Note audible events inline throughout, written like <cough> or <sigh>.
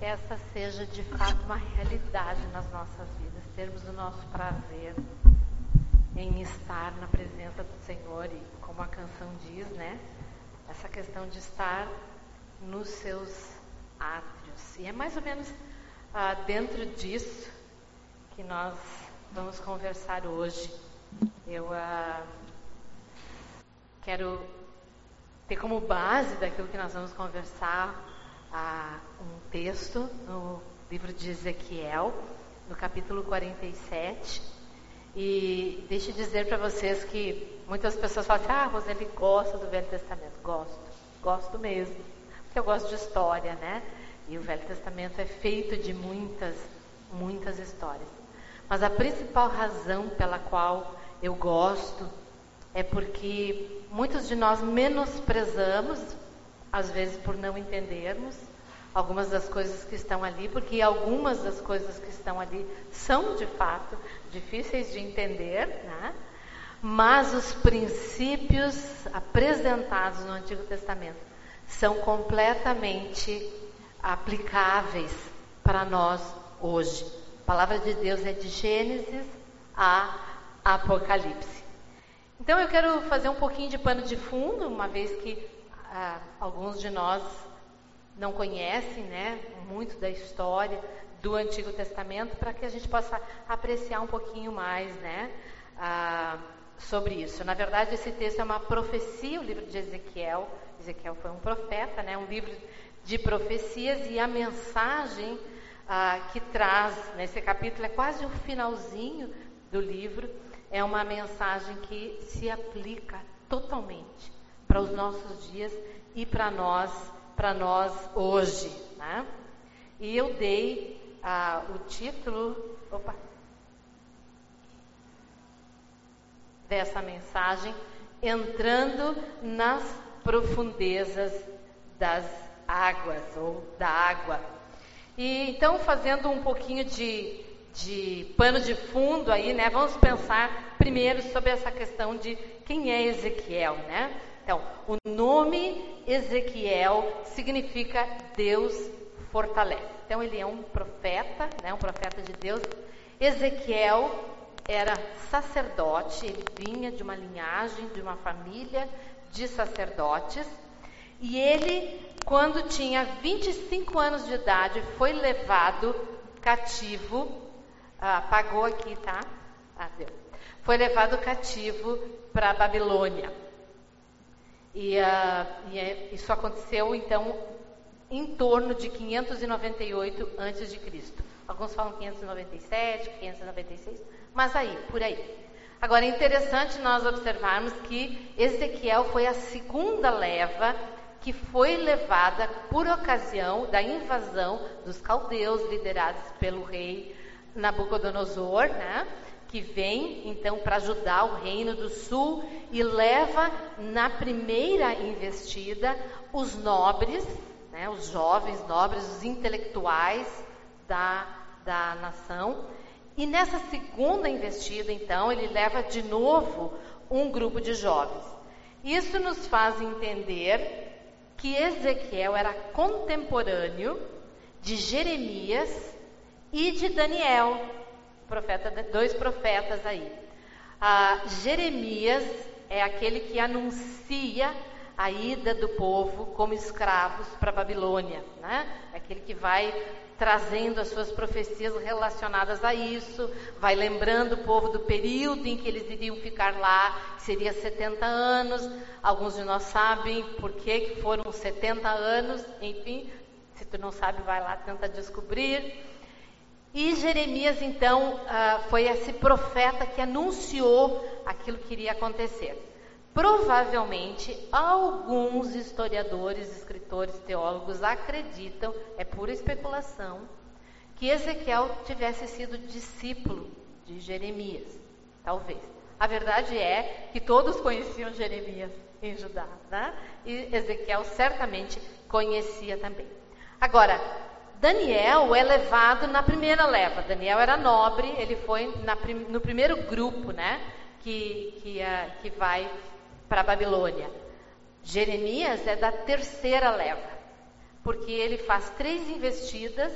essa seja de fato uma realidade nas nossas vidas, termos o nosso prazer em estar na presença do Senhor e, como a canção diz, né? Essa questão de estar nos seus átrios. E é mais ou menos ah, dentro disso que nós vamos conversar hoje. Eu ah, quero ter como base daquilo que nós vamos conversar ah, um texto no livro de Ezequiel, no capítulo 47. E deixe dizer para vocês que muitas pessoas falam assim: ah, Roseli gosta do Velho Testamento. Gosto, gosto mesmo. Porque eu gosto de história, né? E o Velho Testamento é feito de muitas, muitas histórias. Mas a principal razão pela qual eu gosto é porque muitos de nós menosprezamos, às vezes por não entendermos, algumas das coisas que estão ali, porque algumas das coisas que estão ali são de fato difíceis de entender, né? mas os princípios apresentados no Antigo Testamento são completamente aplicáveis para nós hoje. A palavra de Deus é de Gênesis a Apocalipse. Então eu quero fazer um pouquinho de pano de fundo, uma vez que ah, alguns de nós não conhecem, né, muito da história do Antigo Testamento, para que a gente possa apreciar um pouquinho mais, né, ah, sobre isso. Na verdade, esse texto é uma profecia, o livro de Ezequiel. Ezequiel foi um profeta, né, um livro de profecias e a mensagem ah, que traz nesse capítulo é quase o finalzinho do livro. É uma mensagem que se aplica totalmente para os nossos dias e para nós para nós hoje. Né? E eu dei ah, o título opa, dessa mensagem, Entrando nas Profundezas das Águas, ou da água. E então, fazendo um pouquinho de, de pano de fundo aí, né? Vamos pensar primeiro sobre essa questão de quem é Ezequiel, né? Então, o nome Ezequiel significa Deus fortalece. Então, ele é um profeta, né, um profeta de Deus. Ezequiel era sacerdote, ele vinha de uma linhagem, de uma família de sacerdotes. E ele, quando tinha 25 anos de idade, foi levado cativo. Ah, apagou aqui, tá? Ah, deu. Foi levado cativo para Babilônia. E, uh, e é, isso aconteceu, então, em torno de 598 a.C. Alguns falam 597, 596, mas aí, por aí. Agora, é interessante nós observarmos que Ezequiel foi a segunda leva que foi levada por ocasião da invasão dos caldeus, liderados pelo rei Nabucodonosor, né? Que vem então para ajudar o reino do sul e leva na primeira investida os nobres, né, os jovens nobres, os intelectuais da, da nação. E nessa segunda investida, então, ele leva de novo um grupo de jovens. Isso nos faz entender que Ezequiel era contemporâneo de Jeremias e de Daniel, profeta, dois profetas aí. Ah, Jeremias é aquele que anuncia a ida do povo como escravos para Babilônia, né? É aquele que vai trazendo as suas profecias relacionadas a isso, vai lembrando o povo do período em que eles iriam ficar lá, seria 70 anos. Alguns de nós sabem por que, que foram 70 anos, enfim, se tu não sabe, vai lá, tenta descobrir. E Jeremias, então, uh, foi esse profeta que anunciou aquilo que iria acontecer. Provavelmente, alguns historiadores, escritores, teólogos acreditam, é pura especulação, que Ezequiel tivesse sido discípulo de Jeremias. Talvez. A verdade é que todos conheciam Jeremias em Judá, né? E Ezequiel certamente conhecia também. Agora, Daniel é levado na primeira leva. Daniel era nobre, ele foi na, no primeiro grupo, né? Que, que, uh, que vai para a Babilônia. Jeremias é da terceira leva. porque ele faz três investidas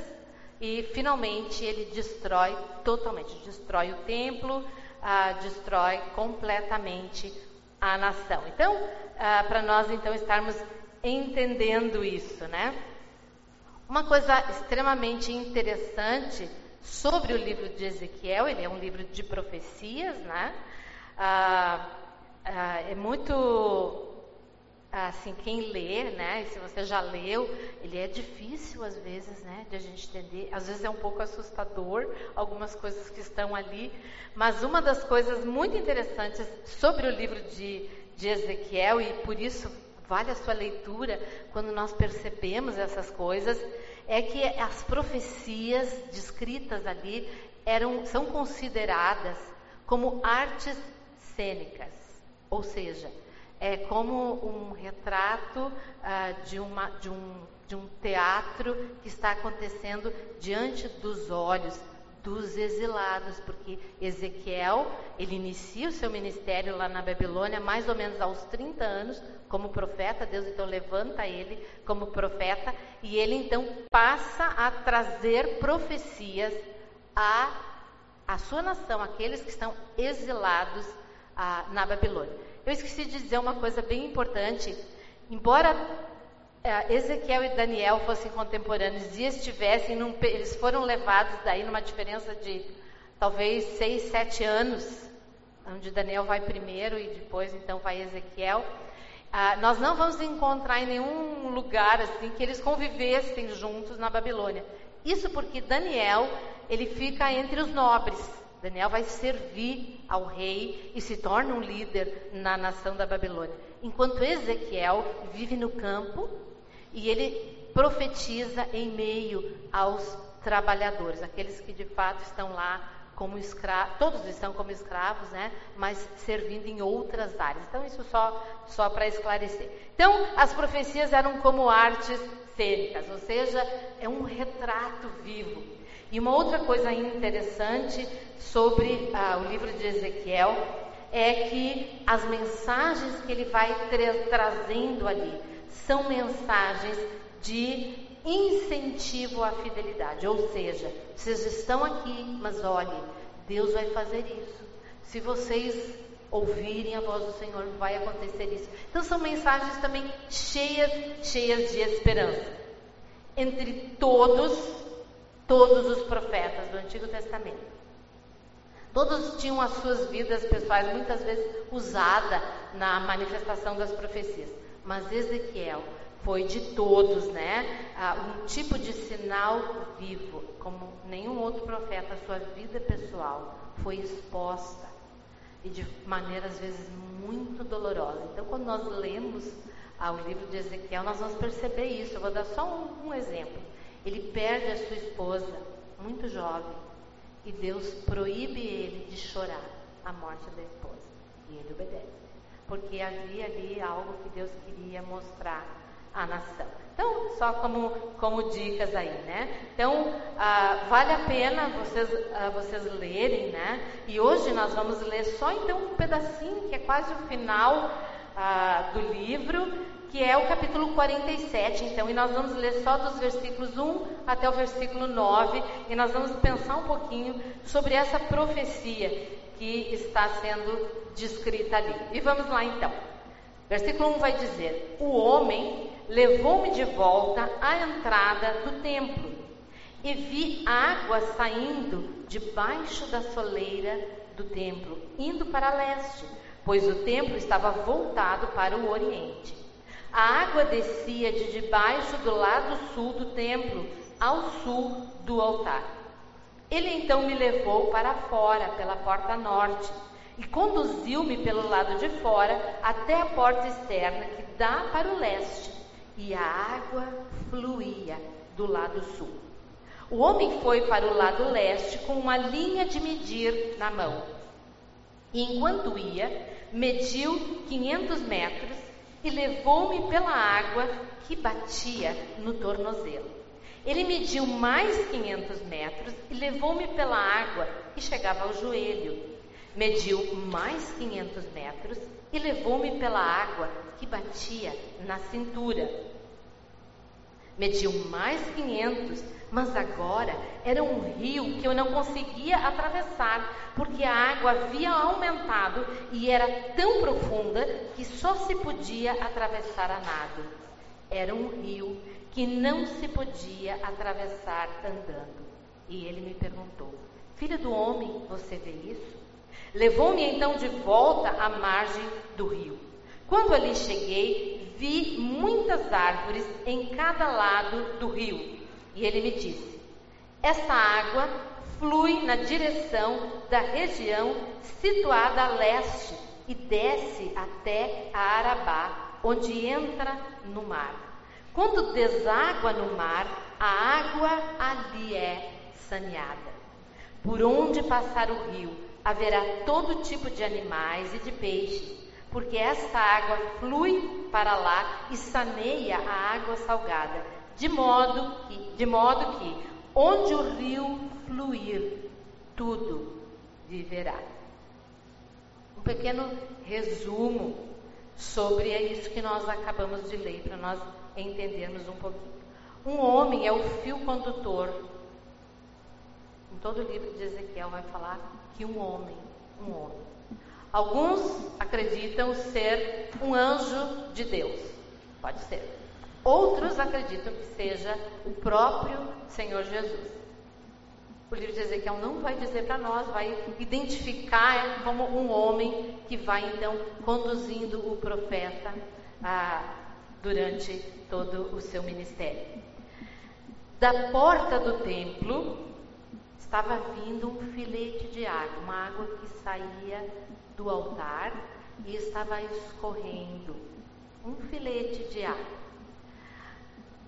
e finalmente ele destrói totalmente, destrói o templo, ah, destrói completamente a nação. Então, ah, para nós então estarmos entendendo isso, né? Uma coisa extremamente interessante sobre o livro de Ezequiel, ele é um livro de profecias, né? Ah, ah, é muito assim quem lê, né? E se você já leu, ele é difícil às vezes, né? De a gente entender. Às vezes é um pouco assustador algumas coisas que estão ali. Mas uma das coisas muito interessantes sobre o livro de, de Ezequiel e por isso vale a sua leitura quando nós percebemos essas coisas é que as profecias descritas ali eram são consideradas como artes cênicas, ou seja, é como um retrato ah, de, uma, de, um, de um teatro que está acontecendo diante dos olhos dos exilados, porque Ezequiel, ele inicia o seu ministério lá na Babilônia mais ou menos aos 30 anos como profeta, Deus então levanta ele como profeta e ele então passa a trazer profecias a a sua nação, aqueles que estão exilados ah, na Babilônia. Eu esqueci de dizer uma coisa bem importante. Embora Ezequiel e Daniel fossem contemporâneos e estivessem, num, eles foram levados daí numa diferença de talvez seis, sete anos, onde Daniel vai primeiro e depois então vai Ezequiel. Ah, nós não vamos encontrar em nenhum lugar assim que eles convivessem juntos na Babilônia. Isso porque Daniel ele fica entre os nobres. Daniel vai servir ao rei e se torna um líder na nação da Babilônia. Enquanto Ezequiel vive no campo e ele profetiza em meio aos trabalhadores, aqueles que de fato estão lá como escravos, todos estão como escravos, né? Mas servindo em outras áreas. Então isso só só para esclarecer. Então as profecias eram como artes cênicas, ou seja, é um retrato vivo e uma outra coisa interessante sobre ah, o livro de Ezequiel é que as mensagens que ele vai tra trazendo ali são mensagens de incentivo à fidelidade. Ou seja, vocês estão aqui, mas olhe, Deus vai fazer isso. Se vocês ouvirem a voz do Senhor, vai acontecer isso. Então são mensagens também cheias, cheias de esperança. Entre todos todos os profetas do Antigo Testamento. Todos tinham as suas vidas pessoais muitas vezes usada na manifestação das profecias, mas Ezequiel foi de todos, né? Ah, um tipo de sinal vivo, como nenhum outro profeta, a sua vida pessoal foi exposta e de maneira às vezes muito dolorosa. Então, quando nós lemos ah, o livro de Ezequiel, nós vamos perceber isso. Eu vou dar só um, um exemplo. Ele perde a sua esposa, muito jovem, e Deus proíbe ele de chorar a morte da esposa. E ele obedece, porque havia ali algo que Deus queria mostrar à nação. Então, só como, como dicas aí, né? Então, ah, vale a pena vocês, ah, vocês lerem, né? E hoje nós vamos ler só então um pedacinho, que é quase o final ah, do livro, que é o capítulo 47, então, e nós vamos ler só dos versículos 1 até o versículo 9, e nós vamos pensar um pouquinho sobre essa profecia que está sendo descrita ali. E vamos lá então. Versículo 1 vai dizer: O homem levou-me de volta à entrada do templo, e vi água saindo debaixo da soleira do templo, indo para leste, pois o templo estava voltado para o oriente. A água descia de debaixo do lado sul do templo, ao sul do altar. Ele então me levou para fora, pela porta norte, e conduziu-me pelo lado de fora até a porta externa que dá para o leste, e a água fluía do lado sul. O homem foi para o lado leste com uma linha de medir na mão. E enquanto ia, mediu 500 metros e levou-me pela água que batia no tornozelo. Ele mediu mais 500 metros e levou-me pela água que chegava ao joelho. Mediu mais 500 metros e levou-me pela água que batia na cintura. Mediu mais 500, mas agora era um rio que eu não conseguia atravessar, porque a água havia aumentado e era tão profunda que só se podia atravessar a nado. Era um rio que não se podia atravessar andando. E ele me perguntou: Filho do homem, você vê isso? Levou-me então de volta à margem do rio. Quando ali cheguei, vi muitas árvores em cada lado do rio. E ele me disse: Esta água flui na direção da região situada a leste e desce até a Arabá, onde entra no mar. Quando deságua no mar, a água ali é saneada. Por onde passar o rio, haverá todo tipo de animais e de peixes, porque esta água flui para lá e saneia a água salgada, de modo que, de modo que onde o rio fluir, tudo viverá. Um pequeno resumo sobre isso que nós acabamos de ler, para nós entendermos um pouquinho. Um homem é o fio condutor em todo o livro de Ezequiel vai falar que um homem, um homem. Alguns acreditam ser um anjo de Deus. Pode ser. Outros acreditam que seja o próprio Senhor Jesus. O livro de Ezequiel não vai dizer para nós, vai identificar como um homem que vai então conduzindo o profeta ah, durante todo o seu ministério. Da porta do templo, estava vindo um filete de água, uma água que saía do altar e estava escorrendo. Um filete de água.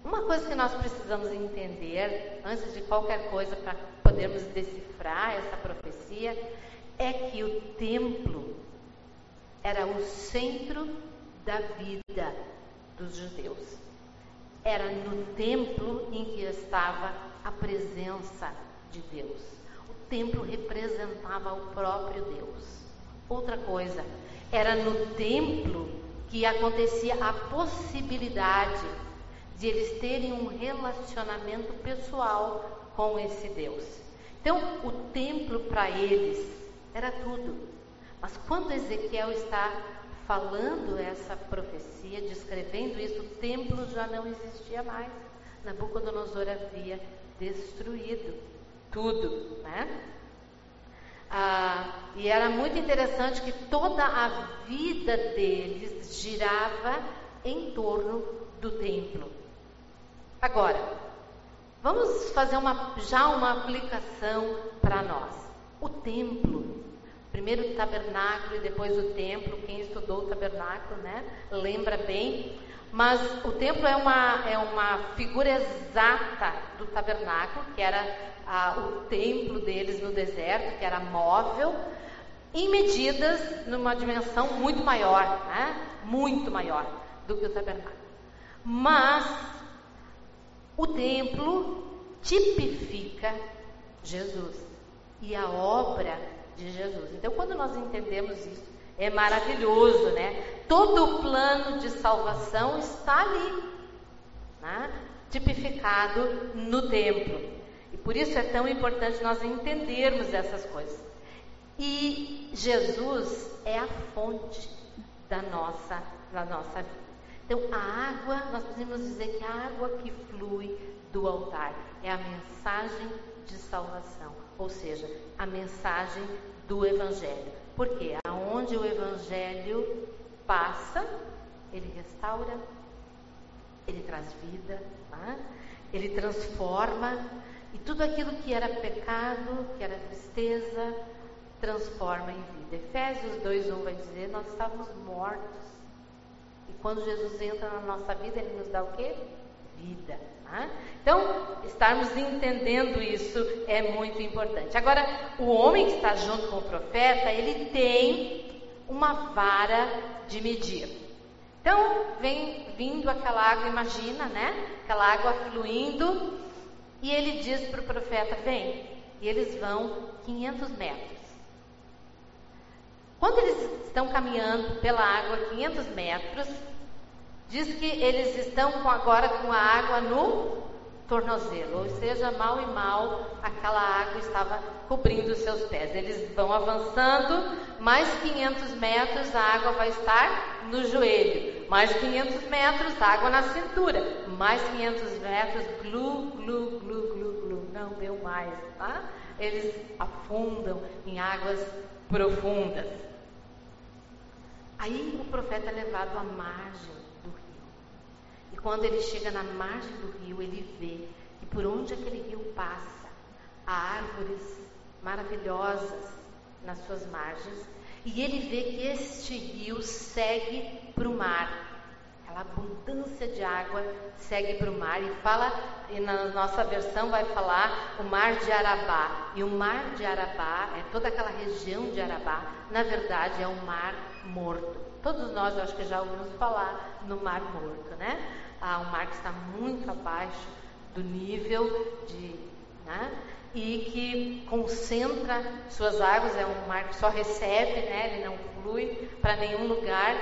Uma coisa que nós precisamos entender, antes de qualquer coisa, para podermos decifrar essa profecia, é que o templo era o centro da vida dos judeus. Era no templo em que estava a presença de Deus. O templo representava o próprio Deus. Outra coisa, era no templo que acontecia a possibilidade de eles terem um relacionamento pessoal com esse Deus. Então, o templo para eles era tudo. Mas quando Ezequiel está falando essa profecia, descrevendo isso, o templo já não existia mais. Nabucodonosor havia destruído tudo, né? Ah, e era muito interessante que toda a vida deles girava em torno do templo. Agora, vamos fazer uma, já uma aplicação para nós. O templo, primeiro o tabernáculo e depois o templo, quem estudou o tabernáculo, né, lembra bem. Mas o templo é uma, é uma figura exata do tabernáculo, que era ah, o templo deles no deserto, que era móvel, em medidas numa dimensão muito maior, né? muito maior do que o tabernáculo. Mas o templo tipifica Jesus e a obra de Jesus. Então, quando nós entendemos isso, é maravilhoso, né? Todo o plano de salvação está ali, né? tipificado no templo. E por isso é tão importante nós entendermos essas coisas. E Jesus é a fonte da nossa, da nossa vida. Então, a água, nós podemos dizer que a água que flui do altar é a mensagem de salvação, ou seja, a mensagem do Evangelho. Porque aonde o Evangelho passa, ele restaura, ele traz vida, tá? ele transforma, e tudo aquilo que era pecado, que era tristeza, transforma em vida. Efésios 2:1 vai dizer: nós estávamos mortos. E quando Jesus entra na nossa vida, ele nos dá o quê? Vida. Tá? Então, estarmos entendendo isso é muito importante. Agora, o homem que está junto com o profeta, ele tem uma vara de medir. Então, vem vindo aquela água, imagina, né? Aquela água fluindo e ele diz para o profeta: Vem. E eles vão 500 metros. Quando eles estão caminhando pela água 500 metros, Diz que eles estão agora com a água no tornozelo, ou seja, mal e mal aquela água estava cobrindo os seus pés. Eles vão avançando, mais 500 metros a água vai estar no joelho, mais 500 metros água na cintura, mais 500 metros glu, glu, glu, glu, glu, não deu mais, tá? Eles afundam em águas profundas. Aí o profeta é levado à margem quando ele chega na margem do rio, ele vê que por onde aquele rio passa, há árvores maravilhosas nas suas margens. E ele vê que este rio segue para o mar. Aquela abundância de água segue para o mar. E fala, e na nossa versão vai falar o mar de Arabá. E o mar de Arabá, é toda aquela região de Arabá, na verdade é um mar morto. Todos nós, eu acho que já ouvimos falar no mar morto, né? Ah, um mar que está muito abaixo do nível de. Né? E que concentra suas águas, é um mar que só recebe, né? ele não flui para nenhum lugar.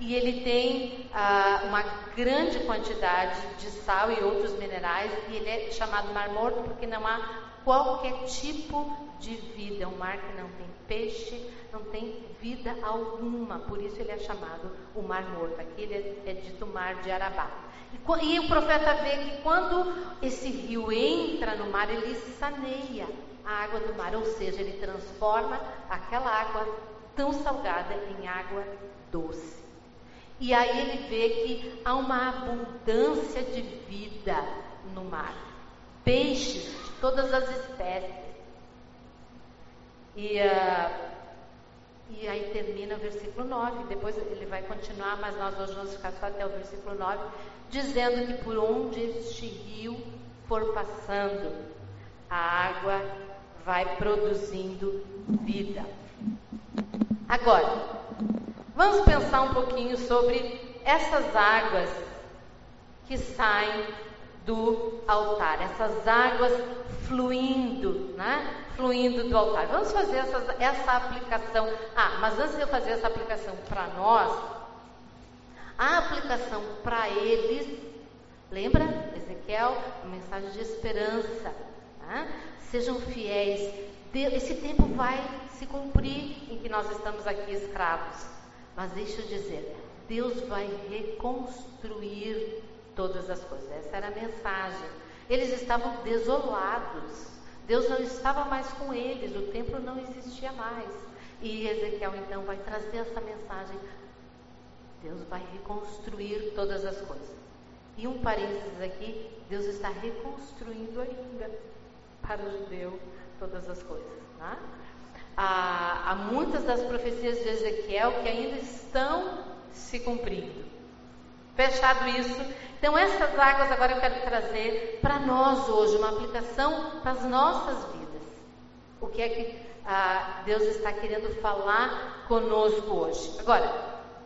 E ele tem ah, uma grande quantidade de sal e outros minerais, e ele é chamado Mar Morto porque não há qualquer tipo de vida. Um mar que não tem peixe, não tem vida alguma, por isso ele é chamado o Mar Morto. Aqui ele é, é dito Mar de Arabá. E, o profeta vê que quando esse rio entra no mar, ele saneia a água do mar, ou seja, ele transforma aquela água tão salgada em água doce. E aí ele vê que há uma abundância de vida no mar, peixes de todas as espécies. E, uh, e aí termina o versículo 9, depois ele vai continuar, mas nós hoje vamos ficar só até o versículo 9, dizendo que por onde este rio for passando, a água vai produzindo vida. Agora, vamos pensar um pouquinho sobre essas águas que saem do altar, essas águas fluindo, né? Fluindo do altar. Vamos fazer essa, essa aplicação. Ah, mas antes de eu fazer essa aplicação para nós, a aplicação para eles, lembra, Ezequiel, uma mensagem de esperança. Né? Sejam fiéis. Esse tempo vai se cumprir em que nós estamos aqui escravos. Mas deixa eu dizer, Deus vai reconstruir todas as coisas. Essa era a mensagem. Eles estavam desolados. Deus não estava mais com eles, o templo não existia mais. E Ezequiel então vai trazer essa mensagem. Deus vai reconstruir todas as coisas. E um parênteses aqui, Deus está reconstruindo ainda para o judeu todas as coisas. Tá? Há, há muitas das profecias de Ezequiel que ainda estão se cumprindo. Fechado isso, então essas águas agora eu quero trazer para nós hoje, uma aplicação para as nossas vidas. O que é que ah, Deus está querendo falar conosco hoje? Agora,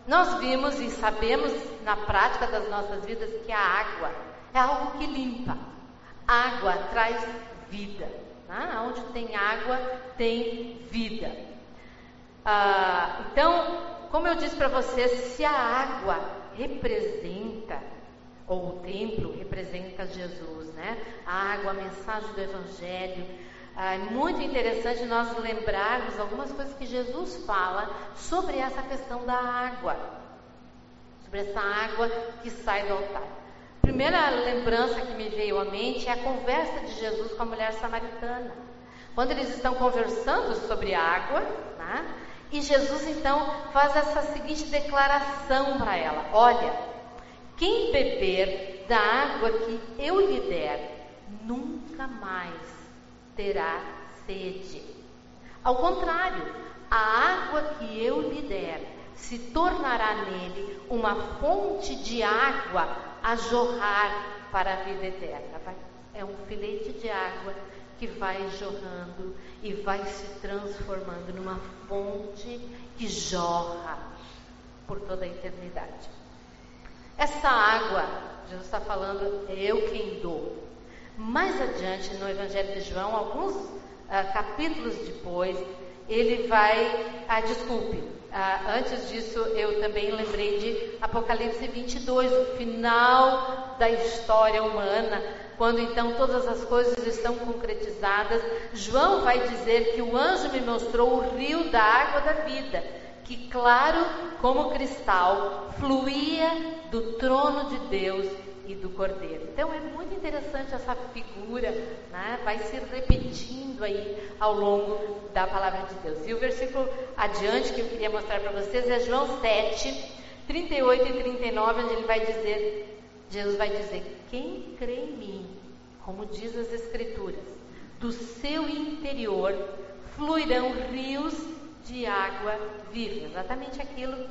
nós vimos e sabemos na prática das nossas vidas que a água é algo que limpa. água traz vida. Né? Onde tem água, tem vida. Ah, então, como eu disse para vocês, se a água representa, ou o templo representa Jesus, né? A água, a mensagem do Evangelho. Ah, é muito interessante nós lembrarmos algumas coisas que Jesus fala sobre essa questão da água, sobre essa água que sai do altar. Primeira lembrança que me veio à mente é a conversa de Jesus com a mulher samaritana. Quando eles estão conversando sobre água, né? E Jesus então faz essa seguinte declaração para ela: Olha, quem beber da água que eu lhe der, nunca mais terá sede. Ao contrário, a água que eu lhe der se tornará nele uma fonte de água a jorrar para a vida eterna. É um filete de água que vai jorrando e vai se transformando numa fonte que jorra por toda a eternidade. Essa água, Jesus está falando, é eu quem dou. Mais adiante no Evangelho de João, alguns uh, capítulos depois, ele vai, ah, desculpe, ah, antes disso, eu também lembrei de Apocalipse 22, o final da história humana, quando então todas as coisas estão concretizadas. João vai dizer que o anjo me mostrou o rio da água da vida, que claro como cristal fluía do trono de Deus e do cordeiro. Então é muito interessante essa figura, né? vai se repetindo aí ao longo da palavra de Deus. E o versículo adiante que eu queria mostrar para vocês é João 7, 38 e 39, onde ele vai dizer, Jesus vai dizer, quem crê em mim, como diz as Escrituras, do seu interior fluirão rios de água viva. Exatamente aquilo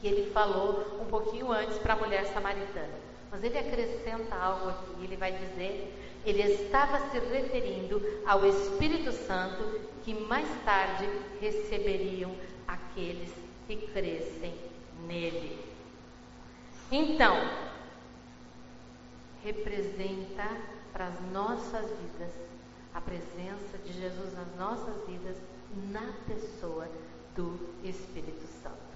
que ele falou um pouquinho antes para a mulher samaritana. Mas ele acrescenta algo aqui, ele vai dizer, ele estava se referindo ao Espírito Santo que mais tarde receberiam aqueles que crescem nele. Então, representa para as nossas vidas a presença de Jesus nas nossas vidas na pessoa do Espírito Santo.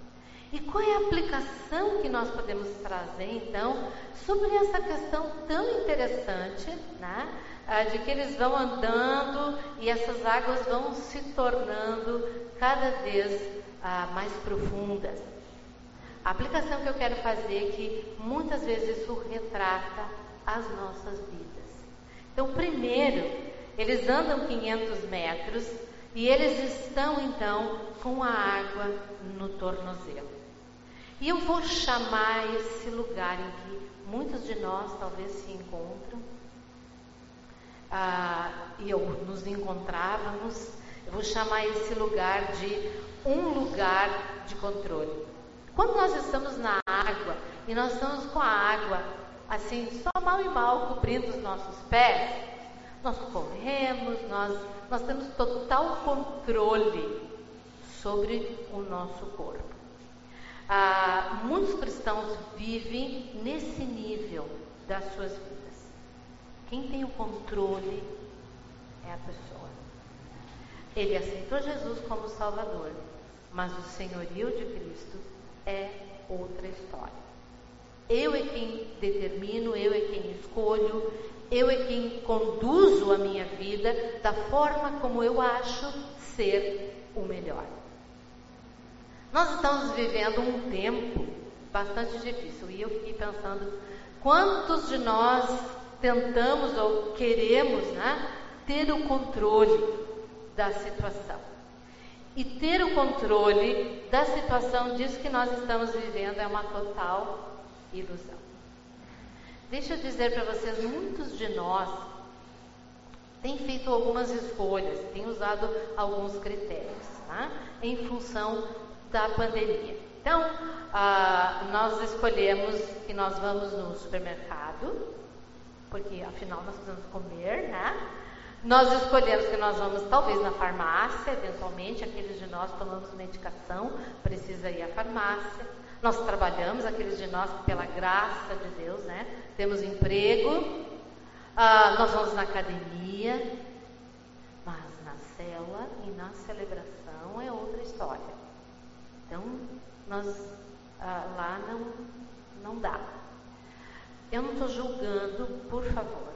E qual é a aplicação que nós podemos trazer, então, sobre essa questão tão interessante, né? De que eles vão andando e essas águas vão se tornando cada vez ah, mais profundas. A aplicação que eu quero fazer é que muitas vezes isso retrata as nossas vidas. Então, primeiro, eles andam 500 metros e eles estão então com a água no tornozelo. E eu vou chamar esse lugar em que muitos de nós talvez se encontram, ah, e eu nos encontrávamos, eu vou chamar esse lugar de um lugar de controle. Quando nós estamos na água e nós estamos com a água assim, só mal e mal cobrindo os nossos pés, nós corremos, nós, nós temos total controle sobre o nosso corpo. Ah, muitos cristãos vivem nesse nível das suas vidas. Quem tem o controle é a pessoa. Ele aceitou Jesus como Salvador, mas o senhorio de Cristo é outra história. Eu é quem determino, eu é quem escolho, eu é quem conduzo a minha vida da forma como eu acho ser o melhor. Nós estamos vivendo um tempo bastante difícil e eu fiquei pensando quantos de nós tentamos ou queremos né, ter o controle da situação. E ter o controle da situação disso que nós estamos vivendo é uma total ilusão. Deixa eu dizer para vocês, muitos de nós têm feito algumas escolhas, têm usado alguns critérios, né, em função da pandemia. Então, ah, nós escolhemos que nós vamos no supermercado, porque afinal nós precisamos comer, né? Nós escolhemos que nós vamos talvez na farmácia, eventualmente, aqueles de nós tomamos medicação, precisa ir à farmácia. Nós trabalhamos, aqueles de nós que pela graça de Deus, né? Temos emprego. Ah, nós vamos na academia, mas na cela e na celebração é outra história. Então, nós ah, lá não, não dá. Eu não estou julgando, por favor,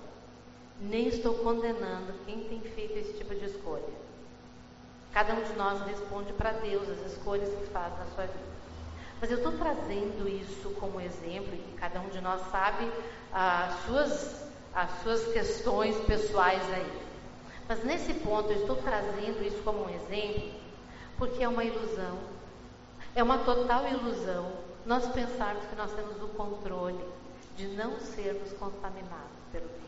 nem estou condenando quem tem feito esse tipo de escolha. Cada um de nós responde para Deus as escolhas que faz na sua vida. Mas eu estou trazendo isso como exemplo, e cada um de nós sabe as suas, as suas questões pessoais aí. Mas nesse ponto eu estou trazendo isso como um exemplo, porque é uma ilusão é uma total ilusão nós pensarmos que nós temos o controle de não sermos contaminados pelo vírus.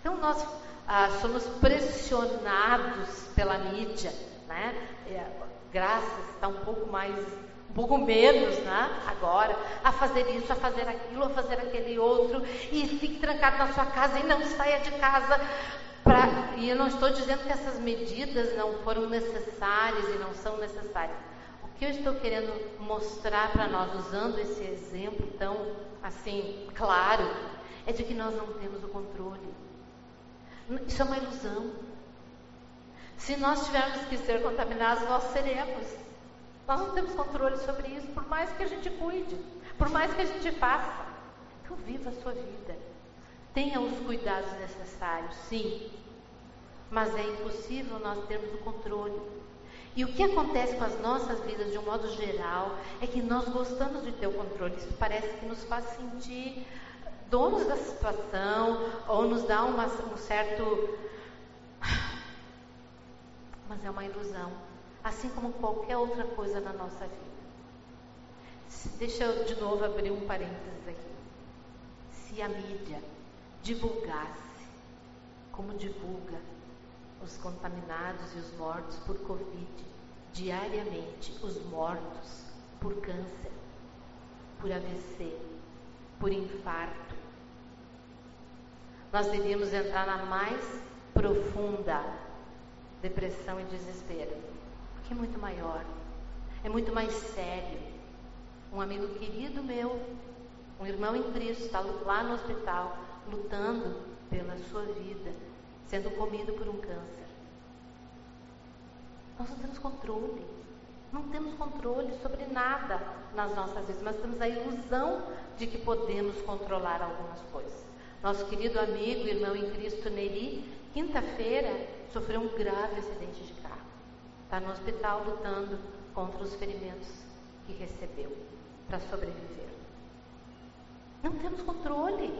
Então nós ah, somos pressionados pela mídia, né? É, graças está um pouco mais, pouco menos, né? Agora a fazer isso, a fazer aquilo, a fazer aquele outro e fique trancado na sua casa e não saia de casa. Pra... E eu não estou dizendo que essas medidas não foram necessárias e não são necessárias o que eu estou querendo mostrar para nós, usando esse exemplo tão assim claro, é de que nós não temos o controle. Isso é uma ilusão. Se nós tivermos que ser contaminados, nós seremos. Nós não temos controle sobre isso, por mais que a gente cuide, por mais que a gente faça. Então, viva a sua vida. Tenha os cuidados necessários, sim. Mas é impossível nós termos o controle. E o que acontece com as nossas vidas de um modo geral é que nós gostamos de ter o controle. Isso parece que nos faz sentir donos da situação ou nos dá uma, um certo. Mas é uma ilusão assim como qualquer outra coisa na nossa vida. Deixa eu de novo abrir um parênteses aqui. Se a mídia divulgasse como divulga os contaminados e os mortos por Covid diariamente, os mortos por câncer, por AVC, por infarto, nós iríamos entrar na mais profunda depressão e desespero é muito maior, é muito mais sério. Um amigo querido meu, um irmão em Cristo, está lá no hospital, lutando pela sua vida, sendo comido por um câncer. Nós não temos controle. Não temos controle sobre nada nas nossas vidas, mas temos a ilusão de que podemos controlar algumas coisas. Nosso querido amigo, irmão em Cristo Neri, quinta-feira, sofreu um grave acidente de carro. Está no hospital lutando contra os ferimentos que recebeu para sobreviver. Não temos controle.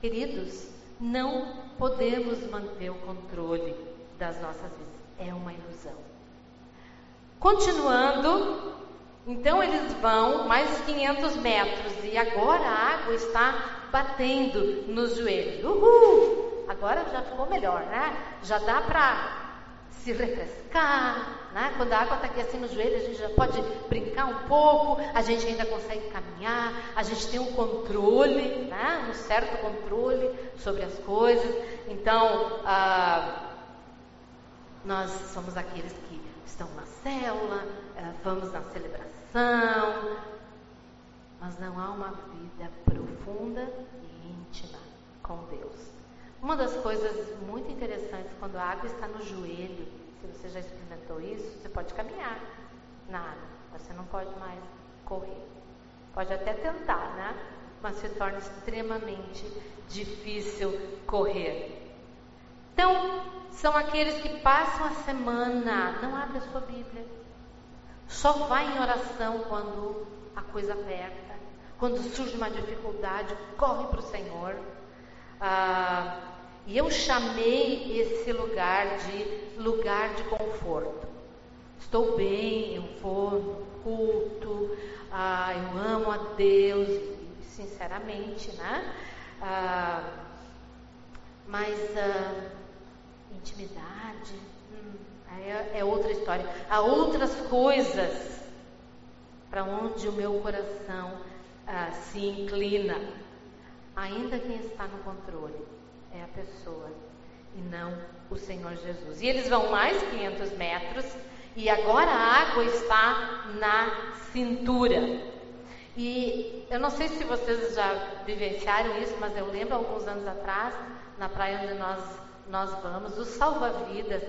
Queridos, não podemos manter o controle das nossas vidas. É uma ilusão. Continuando, então eles vão mais 500 metros e agora a água está batendo nos joelhos. Uhul! Agora já ficou melhor, né? Já dá para se refrescar, né? Quando a água está aqui assim no joelho, a gente já pode brincar um pouco, a gente ainda consegue caminhar, a gente tem um controle, né? Um certo controle sobre as coisas. Então, ah, nós somos aqueles que estão na célula, ah, vamos na celebração, mas não há uma vida profunda e íntima com Deus. Uma das coisas muito interessantes quando a água está no joelho, se você já experimentou isso, você pode caminhar na água, você não pode mais correr. Pode até tentar, né? Mas se torna extremamente difícil correr. Então, são aqueles que passam a semana, não abre a sua Bíblia. Só vai em oração quando a coisa aperta, quando surge uma dificuldade, corre para o Senhor. Ah, e eu chamei esse lugar de lugar de conforto. Estou bem, eu vou no culto, ah, eu amo a Deus, sinceramente, né? Ah, mas ah, intimidade hum, é, é outra história. Há outras coisas para onde o meu coração ah, se inclina, ainda quem está no controle é a pessoa e não o Senhor Jesus. E eles vão mais 500 metros e agora a água está na cintura. E eu não sei se vocês já vivenciaram isso, mas eu lembro alguns anos atrás, na praia onde nós, nós vamos, os salva-vidas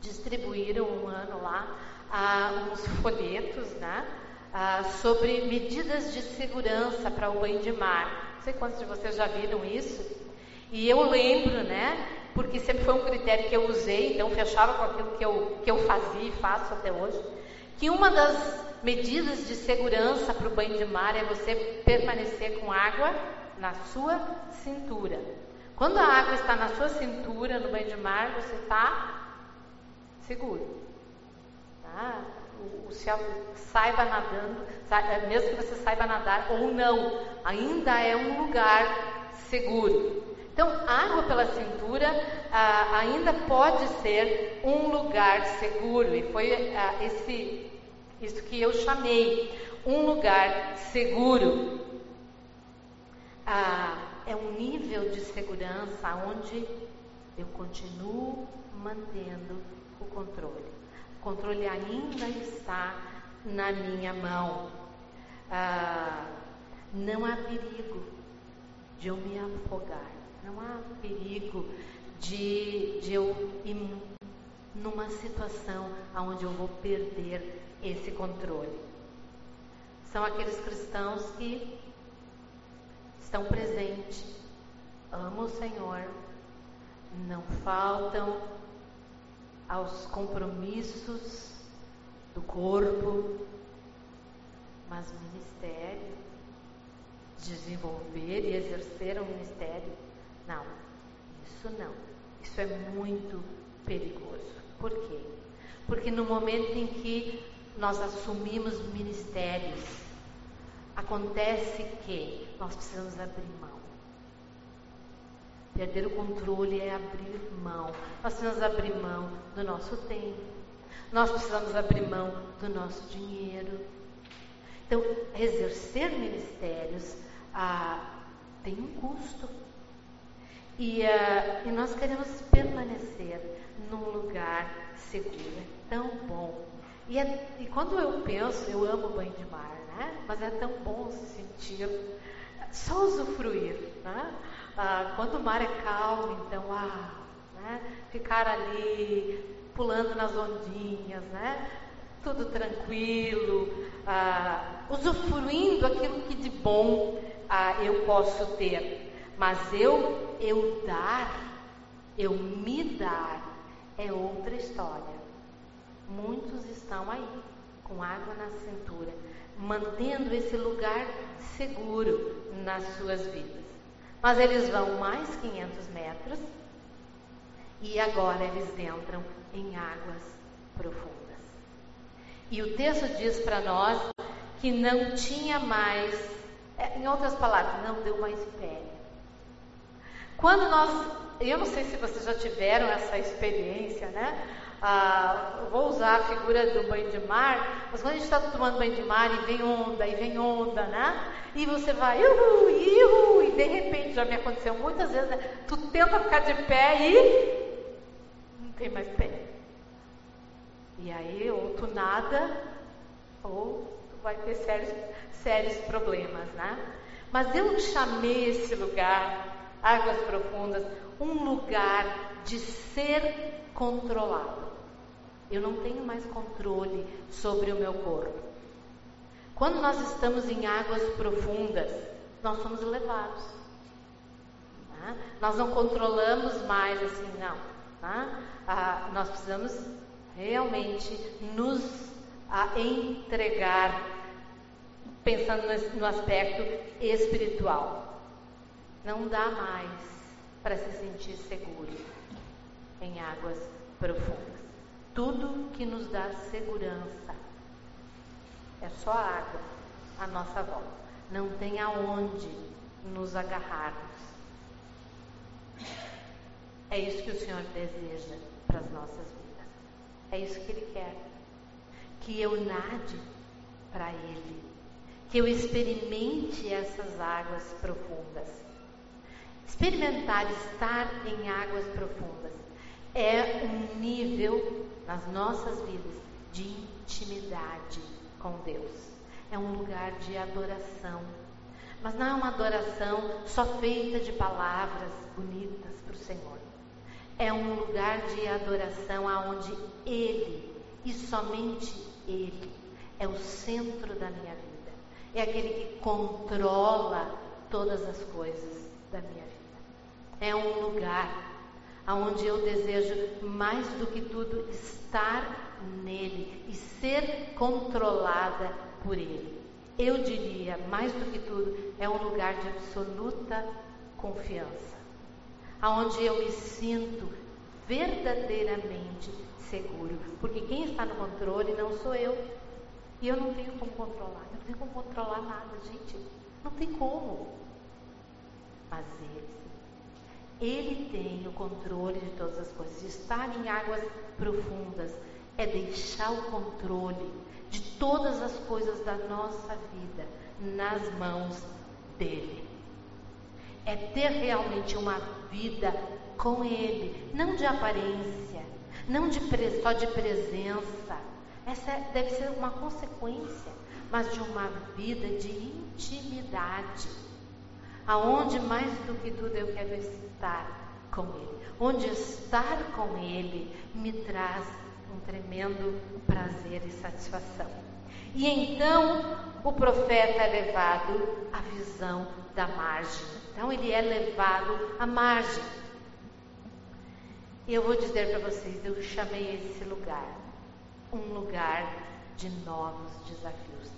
distribuíram um ano lá ah, uns <laughs> folhetos né, ah, sobre medidas de segurança para o banho de mar. Não sei quantos de vocês já viram isso. E eu lembro, né? Porque sempre foi um critério que eu usei, então fechava com aquilo que eu, que eu fazia e faço até hoje. Que uma das medidas de segurança para o banho de mar é você permanecer com água na sua cintura. Quando a água está na sua cintura no banho de mar, você está seguro. Tá? O, céu saiba nadando, é, mesmo que você saiba nadar ou não, ainda é um lugar seguro. Então, água pela cintura ah, ainda pode ser um lugar seguro, e foi ah, esse, isso que eu chamei, um lugar seguro. Ah, é um nível de segurança onde eu continuo mantendo o controle. O controle ainda está na minha mão. Ah, não há perigo de eu me afogar. Não há perigo de, de eu numa situação onde eu vou perder esse controle. São aqueles cristãos que estão presentes, amam o Senhor, não faltam aos compromissos do corpo, mas ministério, desenvolver e exercer um ministério, não, isso não. Isso é muito perigoso. Por quê? Porque no momento em que nós assumimos ministérios, acontece que nós precisamos abrir mão. Perder o controle é abrir mão. Nós precisamos abrir mão do nosso tempo. Nós precisamos abrir mão do nosso dinheiro. Então, exercer ministérios ah, tem um custo. E, ah, e nós queremos permanecer num lugar seguro. É tão bom. E, é, e quando eu penso, eu amo banho de mar, né? Mas é tão bom se sentir, só usufruir, né? Ah, quando o mar é calmo, então, ah, né? ficar ali pulando nas ondinhas, né? Tudo tranquilo, ah, usufruindo aquilo que de bom ah, eu posso ter. Mas eu, eu dar, eu me dar, é outra história. Muitos estão aí, com água na cintura, mantendo esse lugar seguro nas suas vidas. Mas eles vão mais 500 metros e agora eles entram em águas profundas. E o texto diz para nós que não tinha mais, é, em outras palavras, não deu mais pé. Quando nós, eu não sei se vocês já tiveram essa experiência, né? Ah, vou usar a figura do banho de mar, mas quando a gente está tomando banho de mar e vem onda, e vem onda, né? E você vai, uhul, uhul, e de repente, já me aconteceu muitas vezes, né? tu tenta ficar de pé e não tem mais pé. E aí, ou tu nada, ou tu vai ter sérios, sérios problemas, né? Mas eu chamei esse lugar, Águas Profundas, um lugar de ser controlado. Eu não tenho mais controle sobre o meu corpo. Quando nós estamos em águas profundas, nós somos levados. Tá? Nós não controlamos mais assim, não. Tá? Ah, nós precisamos realmente nos ah, entregar, pensando no, no aspecto espiritual. Não dá mais para se sentir seguro em águas profundas. Tudo que nos dá segurança é só água à nossa volta. Não tem aonde nos agarrarmos. É isso que o Senhor deseja para as nossas vidas. É isso que Ele quer. Que eu nade para Ele. Que eu experimente essas águas profundas. Experimentar estar em águas profundas é um nível nas nossas vidas de intimidade com Deus. É um lugar de adoração. Mas não é uma adoração só feita de palavras bonitas para o Senhor. É um lugar de adoração aonde Ele e somente Ele é o centro da minha vida. É aquele que controla todas as coisas da minha vida. É um lugar aonde eu desejo mais do que tudo estar nele e ser controlada por ele. Eu diria, mais do que tudo, é um lugar de absoluta confiança, aonde eu me sinto verdadeiramente seguro, porque quem está no controle não sou eu. E eu não tenho como controlar, eu não tenho como controlar nada, gente. Não tem como. Mas ele ele tem o controle de todas as coisas. Estar em águas profundas é deixar o controle de todas as coisas da nossa vida nas mãos dele. É ter realmente uma vida com ele, não de aparência, não de só de presença. Essa é, deve ser uma consequência, mas de uma vida de intimidade aonde mais do que tudo eu quero estar com Ele, onde estar com Ele me traz um tremendo prazer e satisfação. E então o profeta é levado à visão da margem. Então ele é levado à margem. E eu vou dizer para vocês, eu chamei esse lugar um lugar de novos desafios.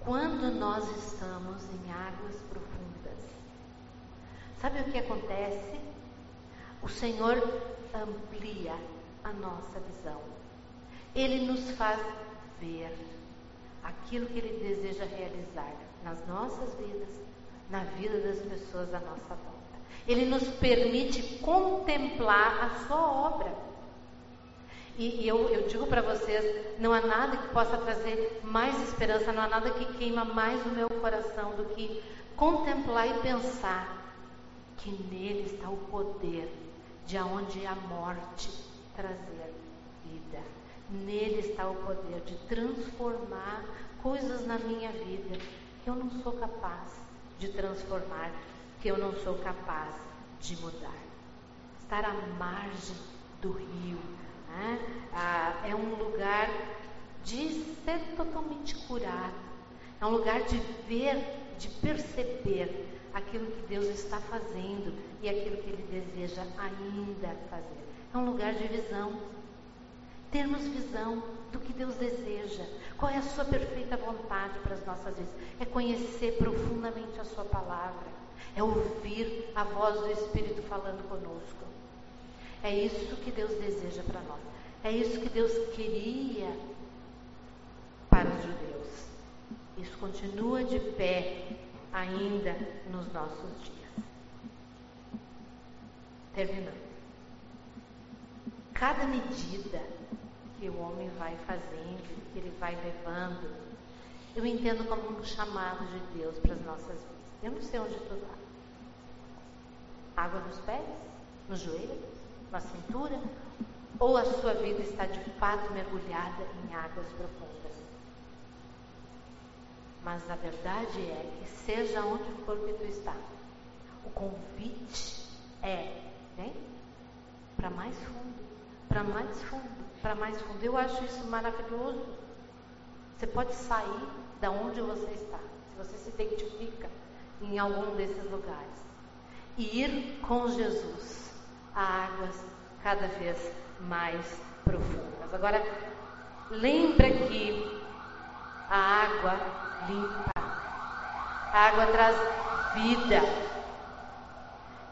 Quando nós estamos em águas profundas, sabe o que acontece? O Senhor amplia a nossa visão. Ele nos faz ver aquilo que Ele deseja realizar nas nossas vidas, na vida das pessoas à nossa volta. Ele nos permite contemplar a Sua obra. E, e eu, eu digo para vocês: não há nada que possa trazer mais esperança, não há nada que queima mais o meu coração do que contemplar e pensar que nele está o poder de aonde a morte trazer vida. Nele está o poder de transformar coisas na minha vida que eu não sou capaz de transformar, que eu não sou capaz de mudar. Estar à margem do rio né? ah, é um lugar de ser totalmente curado, é um lugar de ver, de perceber aquilo que Deus está fazendo e aquilo que Ele deseja ainda fazer. É um lugar de visão. Termos visão do que Deus deseja, qual é a Sua perfeita vontade para as nossas vidas. É conhecer profundamente a Sua palavra, é ouvir a voz do Espírito falando conosco. É isso que Deus deseja para nós. É isso que Deus queria para os judeus. Isso continua de pé ainda nos nossos dias. Terminando. Cada medida que o homem vai fazendo, que ele vai levando, eu entendo como um chamado de Deus para as nossas vidas. Eu não sei onde tu está. Água nos pés? Nos joelhos? na cintura, ou a sua vida está de fato mergulhada em águas profundas. Mas a verdade é que seja onde for que tu está, o convite é, né? Para mais fundo, para mais fundo, para mais fundo. Eu acho isso maravilhoso. Você pode sair da onde você está, se você se identifica em algum desses lugares, e ir com Jesus a águas cada vez mais profundas. Agora, lembra que a água limpa, a água traz vida.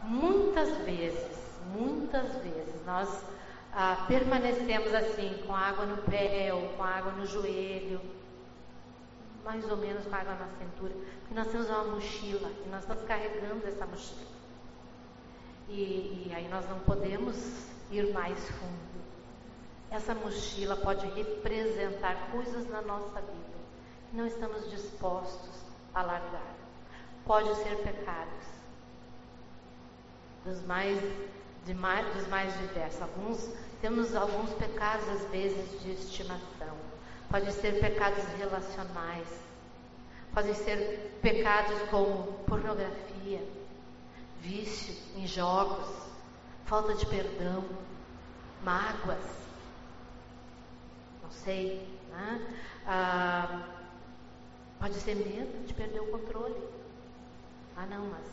Muitas vezes, muitas vezes, nós ah, permanecemos assim, com água no pé ou com água no joelho, mais ou menos com água na cintura, porque nós temos uma mochila e nós estamos carregando essa mochila. E, e aí nós não podemos ir mais fundo. Essa mochila pode representar coisas na nossa vida não estamos dispostos a largar. Pode ser pecados, dos mais, de mais, dos mais diversos. Alguns, temos alguns pecados, às vezes, de estimação. Pode ser pecados relacionais. Podem ser pecados como pornografia, vício em jogos, falta de perdão, mágoas, não sei, né? ah, pode ser medo de perder o controle. Ah, não, mas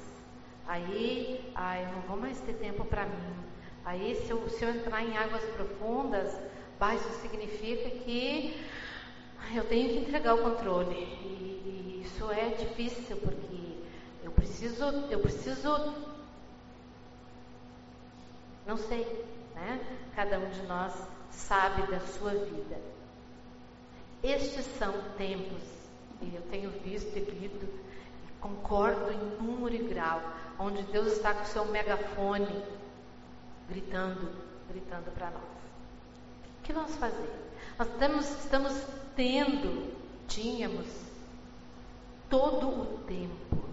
aí ah, eu não vou mais ter tempo para mim. Aí, se eu, se eu entrar em águas profundas, bah, isso significa que eu tenho que entregar o controle. E, e isso é difícil, porque eu preciso, eu preciso, não sei, né? Cada um de nós sabe da sua vida. Estes são tempos, e eu tenho visto e lido, e concordo em número e grau, onde Deus está com o seu megafone gritando, gritando para nós. O que vamos fazer? Nós estamos, estamos tendo, tínhamos, todo o tempo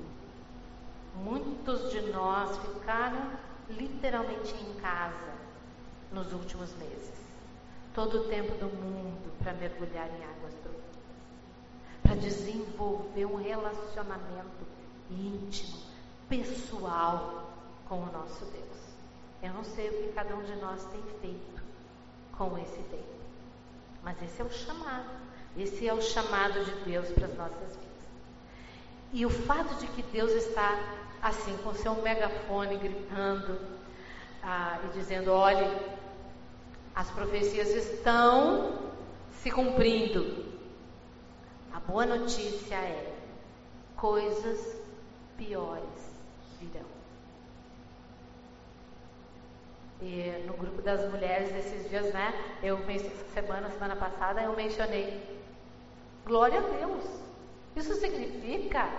Muitos de nós ficaram literalmente em casa nos últimos meses. Todo o tempo do mundo para mergulhar em profundas. Para desenvolver um relacionamento íntimo, pessoal com o nosso Deus. Eu não sei o que cada um de nós tem feito com esse tempo. Mas esse é o chamado. Esse é o chamado de Deus para as nossas vidas. E o fato de que Deus está assim, com seu megafone gritando ah, e dizendo: olhe, as profecias estão se cumprindo. Boa notícia é: coisas piores virão. E no grupo das mulheres esses dias, né? Eu semana, semana passada, eu mencionei. Glória a Deus. Isso significa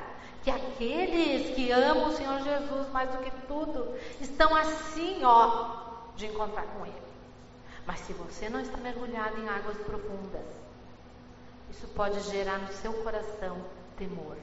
que aqueles que amam o Senhor Jesus mais do que tudo estão assim, ó, de encontrar com Ele. Mas se você não está mergulhado em águas profundas, isso pode gerar no seu coração temor.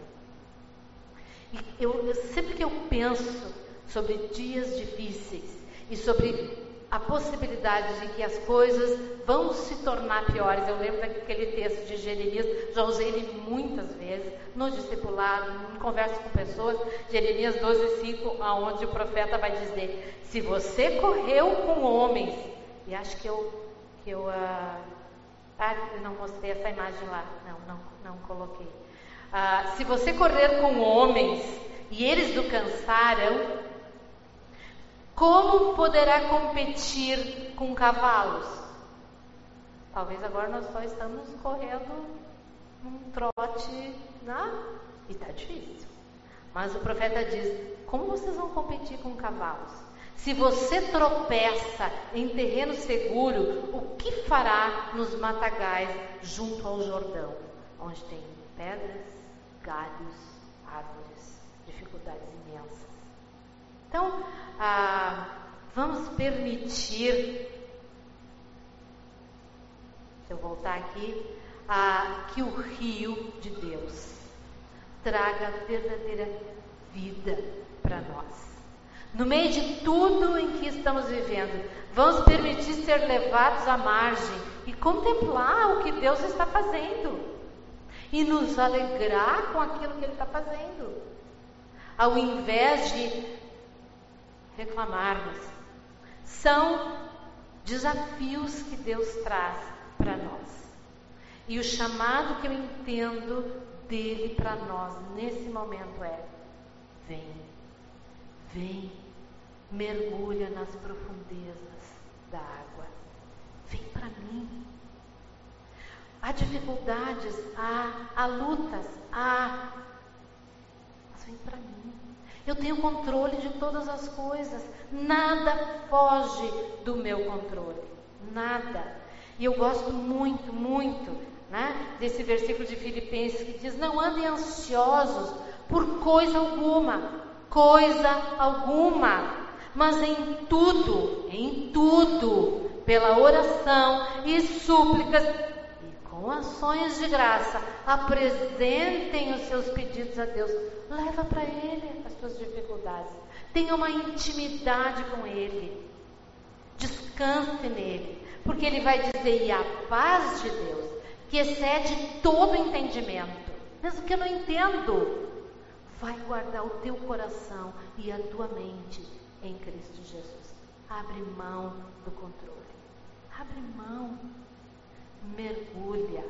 E eu, eu sempre que eu penso sobre dias difíceis, e sobre a possibilidade de que as coisas vão se tornar piores. Eu lembro daquele texto de Jeremias, já usei ele muitas vezes, no discipulado, em conversa com pessoas, Jeremias 12, 5, aonde o profeta vai dizer, se você correu com homens, e acho que eu, que eu, ah, ah não mostrei essa imagem lá, não, não, não coloquei. Ah, se você correr com homens e eles do cansaram, como poderá competir com cavalos? Talvez agora nós só estamos correndo um trote, né? E está difícil. Mas o profeta diz: como vocês vão competir com cavalos? Se você tropeça em terreno seguro, o que fará nos matagais junto ao Jordão, onde tem pedras, galhos, árvores, dificuldades imensas? Então, ah, vamos permitir, se eu voltar aqui, ah, que o rio de Deus traga verdadeira vida para nós. No meio de tudo em que estamos vivendo, vamos permitir ser levados à margem e contemplar o que Deus está fazendo e nos alegrar com aquilo que Ele está fazendo, ao invés de reclamarmos. São desafios que Deus traz para nós. E o chamado que eu entendo dele para nós nesse momento é: vem, vem, mergulha nas profundezas da água, vem para mim. Há dificuldades, há, há lutas, há, mas vem para mim. Eu tenho controle de todas as coisas. Nada foge do meu controle. Nada. E eu gosto muito, muito né, desse versículo de Filipenses que diz: Não andem ansiosos por coisa alguma, coisa alguma, mas em tudo, em tudo, pela oração e súplicas com ações de graça, apresentem os seus pedidos a Deus. Leva para Ele as suas dificuldades. Tenha uma intimidade com Ele. Descanse nele. Porque Ele vai dizer: e a paz de Deus, que excede todo entendimento, mesmo que eu não entendo, vai guardar o teu coração e a tua mente em Cristo Jesus. Abre mão do controle. Abre mão mergulha.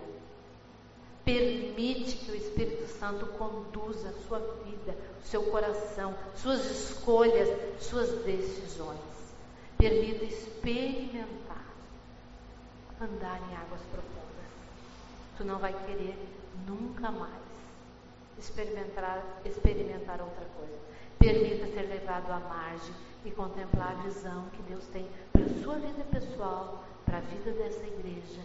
Permite que o Espírito Santo conduza a sua vida, o seu coração, suas escolhas, suas decisões. Permita experimentar, andar em águas profundas. Tu não vai querer nunca mais experimentar, experimentar outra coisa. Permita ser levado à margem e contemplar a visão que Deus tem para a sua vida pessoal, para a vida dessa igreja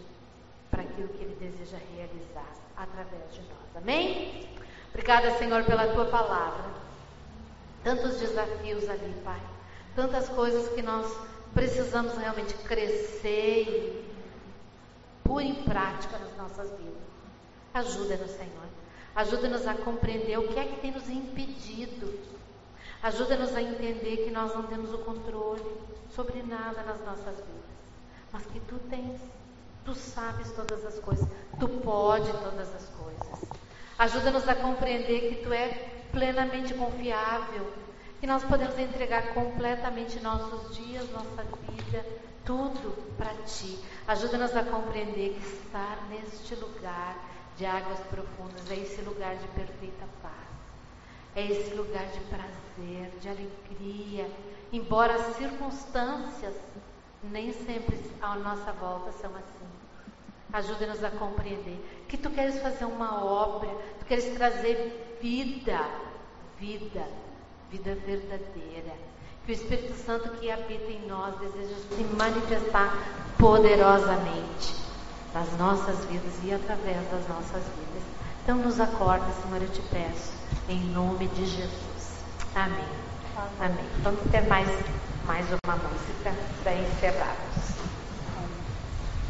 para aquilo que Ele deseja realizar através de nós. Amém? Obrigada, Senhor, pela tua palavra. Tantos desafios ali, Pai. Tantas coisas que nós precisamos realmente crescer e pôr em prática nas nossas vidas. Ajuda-nos, Senhor. Ajuda-nos a compreender o que é que tem nos impedido. Ajuda-nos a entender que nós não temos o controle sobre nada nas nossas vidas, mas que tu tens. Tu sabes todas as coisas, tu pode todas as coisas. Ajuda-nos a compreender que tu é plenamente confiável, que nós podemos entregar completamente nossos dias, nossa vida, tudo para Ti. Ajuda-nos a compreender que estar neste lugar de águas profundas é esse lugar de perfeita paz. É esse lugar de prazer, de alegria, embora as circunstâncias nem sempre à nossa volta são assim. Ajuda-nos a compreender que tu queres fazer uma obra, tu queres trazer vida, vida vida verdadeira. Que o Espírito Santo que habita em nós deseja se manifestar poderosamente nas nossas vidas e através das nossas vidas. Então nos acorda, Senhor, eu te peço, em nome de Jesus. Amém. Amém. Vamos ter mais, mais uma música para encerrarmos.